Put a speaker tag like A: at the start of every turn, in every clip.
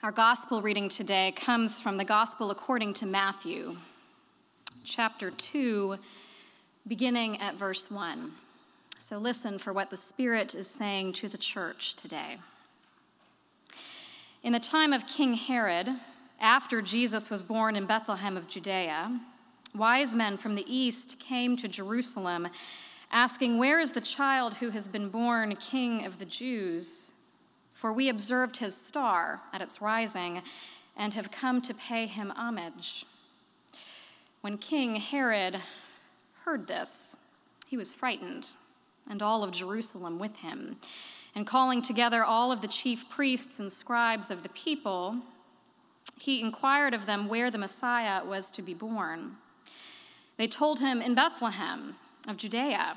A: Our gospel reading today comes from the gospel according to Matthew, chapter 2, beginning at verse 1. So listen for what the Spirit is saying to the church today. In the time of King Herod, after Jesus was born in Bethlehem of Judea, wise men from the east came to Jerusalem, asking, Where is the child who has been born King of the Jews? For we observed his star at its rising and have come to pay him homage. When King Herod heard this, he was frightened, and all of Jerusalem with him. And calling together all of the chief priests and scribes of the people, he inquired of them where the Messiah was to be born. They told him, In Bethlehem of Judea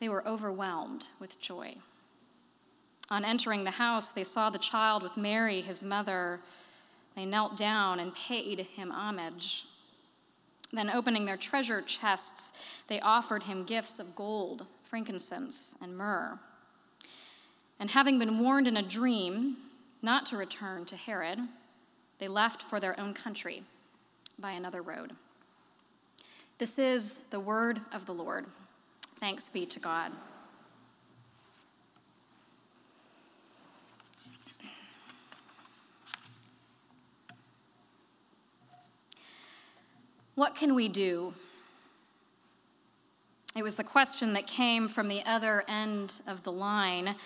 A: they were overwhelmed with joy. On entering the house, they saw the child with Mary, his mother. They knelt down and paid him homage. Then, opening their treasure chests, they offered him gifts of gold, frankincense, and myrrh. And having been warned in a dream not to return to Herod, they left for their own country by another road. This is the word of the Lord. Thanks be to God. What can we do? It was the question that came from the other end of the line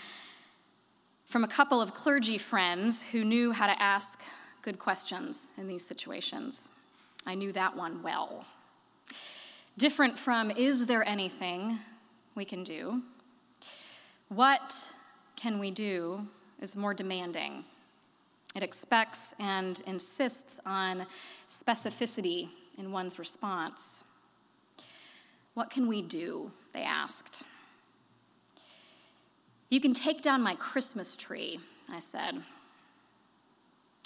A: from a couple of clergy friends who knew how to ask good questions in these situations. I knew that one well. Different from, is there anything we can do? What can we do is more demanding. It expects and insists on specificity in one's response. What can we do? They asked. You can take down my Christmas tree, I said.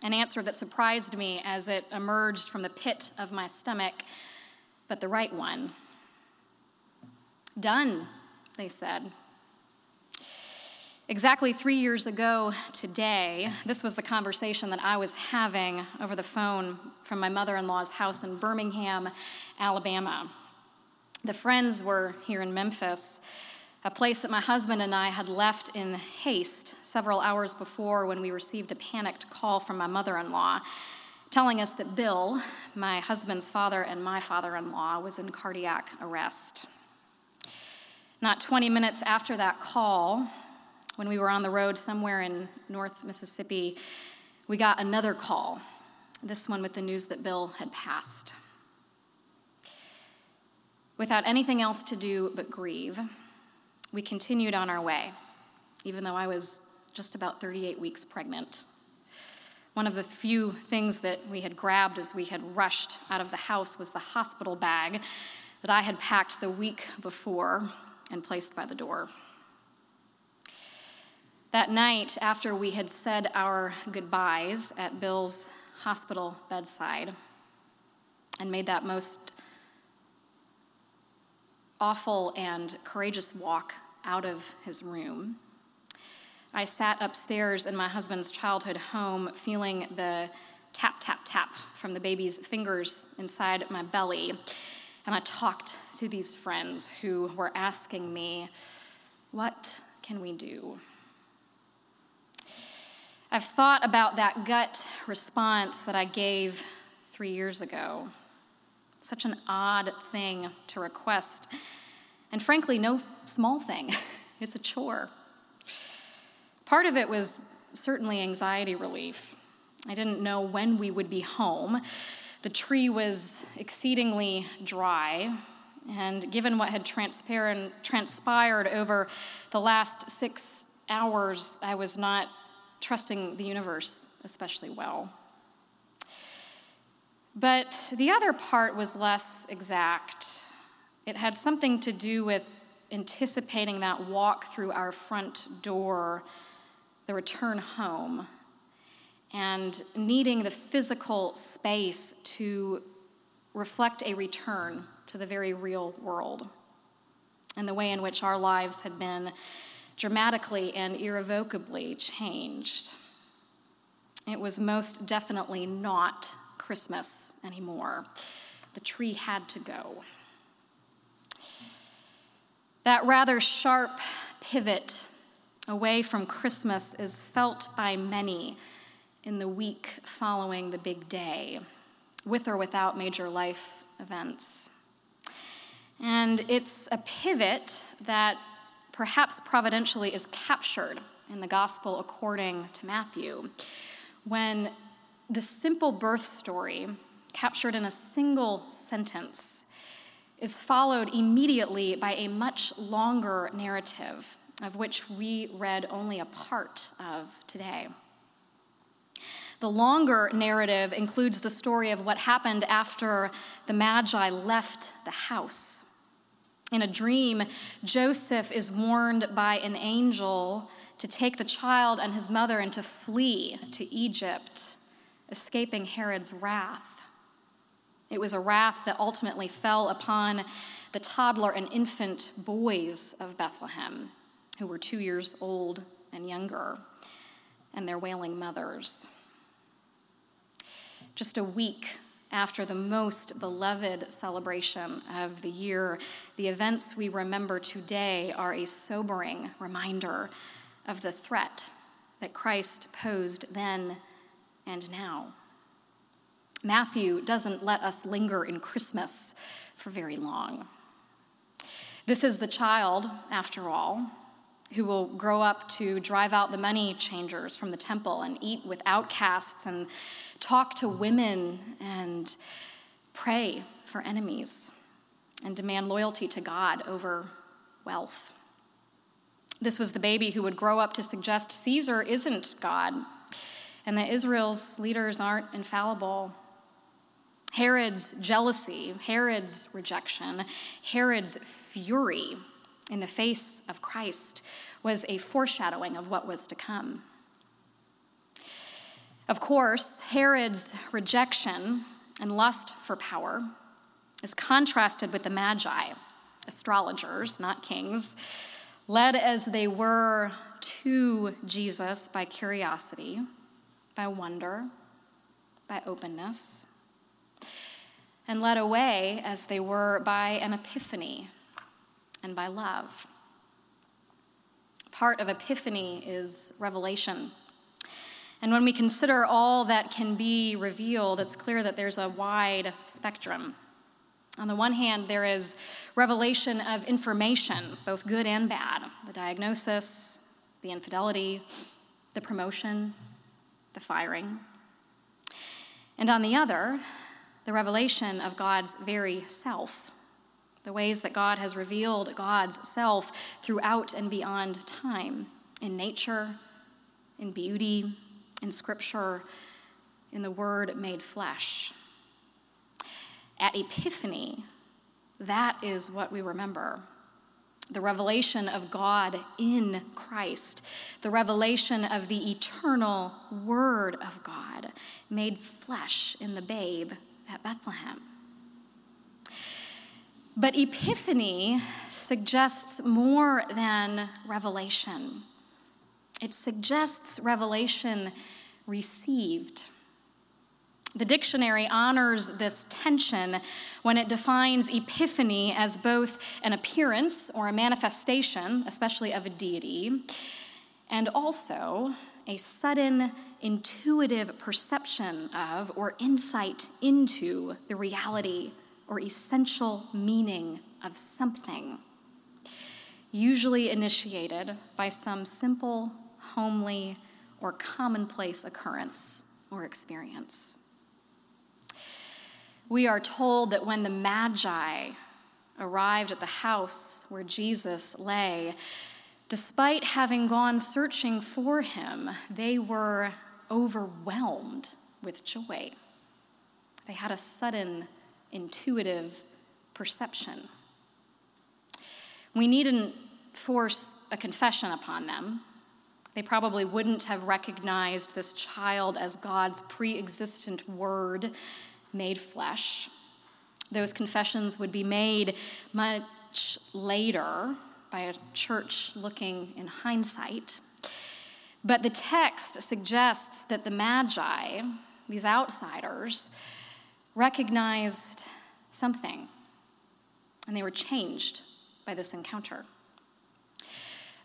A: An answer that surprised me as it emerged from the pit of my stomach but the right one. Done, they said. Exactly three years ago today, this was the conversation that I was having over the phone from my mother in law's house in Birmingham, Alabama. The friends were here in Memphis, a place that my husband and I had left in haste several hours before when we received a panicked call from my mother in law telling us that Bill, my husband's father and my father in law, was in cardiac arrest. Not 20 minutes after that call, when we were on the road somewhere in North Mississippi, we got another call, this one with the news that Bill had passed. Without anything else to do but grieve, we continued on our way, even though I was just about 38 weeks pregnant. One of the few things that we had grabbed as we had rushed out of the house was the hospital bag that I had packed the week before and placed by the door. That night, after we had said our goodbyes at Bill's hospital bedside and made that most awful and courageous walk out of his room, I sat upstairs in my husband's childhood home feeling the tap, tap, tap from the baby's fingers inside my belly. And I talked to these friends who were asking me, What can we do? I've thought about that gut response that I gave three years ago. Such an odd thing to request And frankly, no small thing, it's a chore. Part of it was certainly anxiety relief. I didn't know when we would be home. The tree was exceedingly dry, and given what had transpired over the last six hours, I was not trusting the universe especially well. But the other part was less exact. It had something to do with anticipating that walk through our front door, the return home, and needing the physical space to reflect a return to the very real world and the way in which our lives had been dramatically and irrevocably changed. It was most definitely not Christmas anymore. The tree had to go. That rather sharp pivot away from Christmas is felt by many in the week following the big day, with or without major life events. And it's a pivot that perhaps providentially is captured in the gospel according to Matthew, when the simple birth story, captured in a single sentence, is followed immediately by a much longer narrative, of which we read only a part of today. The longer narrative includes the story of what happened after the Magi left the house. In a dream, Joseph is warned by an angel to take the child and his mother and to flee to Egypt, escaping Herod's wrath. It was a wrath that ultimately fell upon the toddler and infant boys of Bethlehem, who were two years old and younger, and their wailing mothers. Just a week after the most beloved celebration of the year, the events we remember today are a sobering reminder of the threat that Christ posed then and now. Matthew doesn't let us linger in Christmas for very long. This is the child, after all, who will grow up to drive out the money changers from the temple and eat with outcasts and talk to women and pray for enemies and demand loyalty to God over wealth. This was the baby who would grow up to suggest Caesar isn't God and that Israel's leaders aren't infallible. Herod's jealousy, Herod's rejection, Herod's fury in the face of Christ was a foreshadowing of what was to come. Of course, Herod's rejection and lust for power is contrasted with the Magi, astrologers, not kings, led as they were to Jesus by curiosity, by wonder, by openness, and led away as they were by an epiphany and by love. Part of epiphany is revelation. And when we consider all that can be revealed, it's clear that there's a wide spectrum. On the one hand, there is revelation of information, both good and bad the diagnosis, the infidelity, the promotion, the firing. And on the other, the revelation of God's very self, the ways that God has revealed God's self throughout and beyond time, in nature, in beauty, in scripture, in the Word made flesh. At Epiphany, that is what we remember the revelation of God in Christ, the revelation of the eternal Word of God made flesh in the babe at Bethlehem. But Epiphany suggests more than revelation, it suggests revelation received. The dictionary honors this tension when it defines epiphany as both an appearance or a manifestation, especially of a deity, and also a sudden intuitive perception of or insight into the reality or essential meaning of something. usually initiated by some simple, homely, or commonplace occurrence or experience. We are told that when the Magi arrived at the house where Jesus lay, despite having gone searching for him, they were overwhelmed with joy. They had a sudden, intuitive perception. We needn't force a confession upon them. They probably wouldn't have recognized this child as God's pre existent word made flesh. Those confessions would be made much later by a church looking in hindsight. But the text suggests that the Magi, these outsiders, recognized something, and they were changed by this encounter.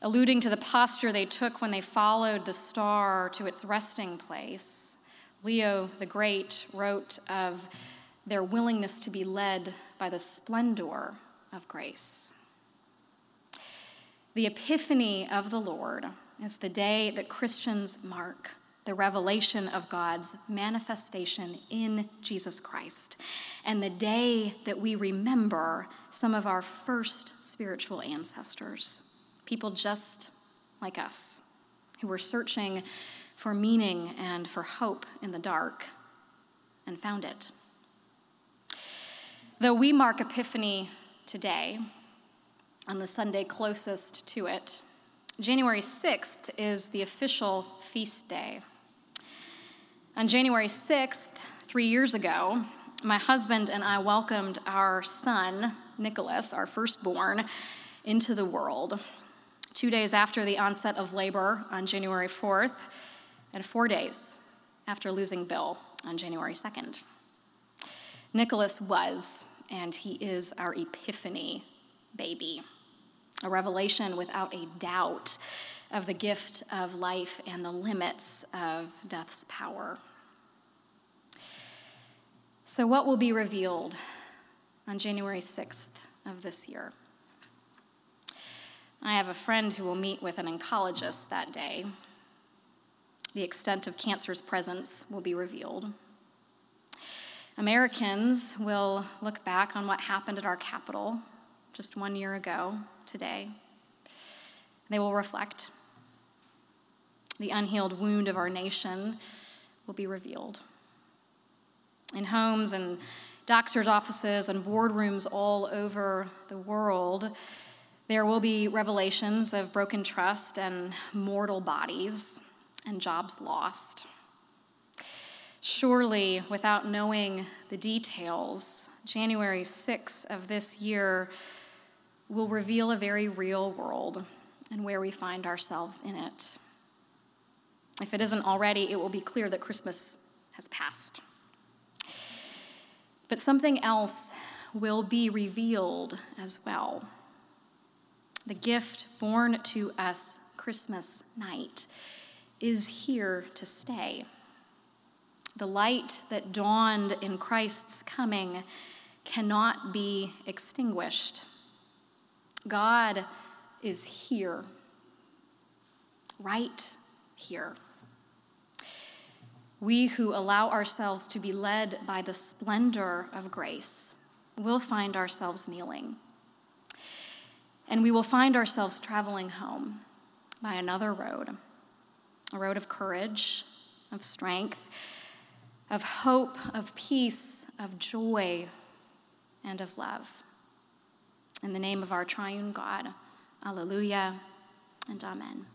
A: Alluding to the posture they took when they followed the star to its resting place, Leo the Great wrote of their willingness to be led by the splendor of grace. The Epiphany of the Lord is the day that Christians mark the revelation of God's manifestation in Jesus Christ, and the day that we remember some of our first spiritual ancestors, people just like us, who were searching for meaning and for hope in the dark and found it. Though we mark Epiphany today, on the Sunday closest to it, January 6th is the official feast day. On January 6th, three years ago, my husband and I welcomed our son, Nicholas, our firstborn, into the world. Two days after the onset of labor on January 4th, and four days after losing Bill on January 2nd. Nicholas was and he is our epiphany baby, a revelation without a doubt of the gift of life and the limits of death's power. So, what will be revealed on January 6th of this year? I have a friend who will meet with an oncologist that day. The extent of cancer's presence will be revealed. Americans will look back on what happened at our Capitol just one year ago today. They will reflect. The unhealed wound of our nation will be revealed. In homes and doctors' offices and boardrooms all over the world, there will be revelations of broken trust and mortal bodies and jobs lost. Surely, without knowing the details, January 6th of this year will reveal a very real world and where we find ourselves in it. If it isn't already, it will be clear that Christmas has passed. But something else will be revealed as well. The gift born to us Christmas night is here to stay. The light that dawned in Christ's coming cannot be extinguished. God is here, right here. We who allow ourselves to be led by the splendor of grace will find ourselves kneeling. And we will find ourselves traveling home by another road a road of courage, of strength, of hope, of peace, of joy, and of love. In the name of our triune God, alleluia and amen.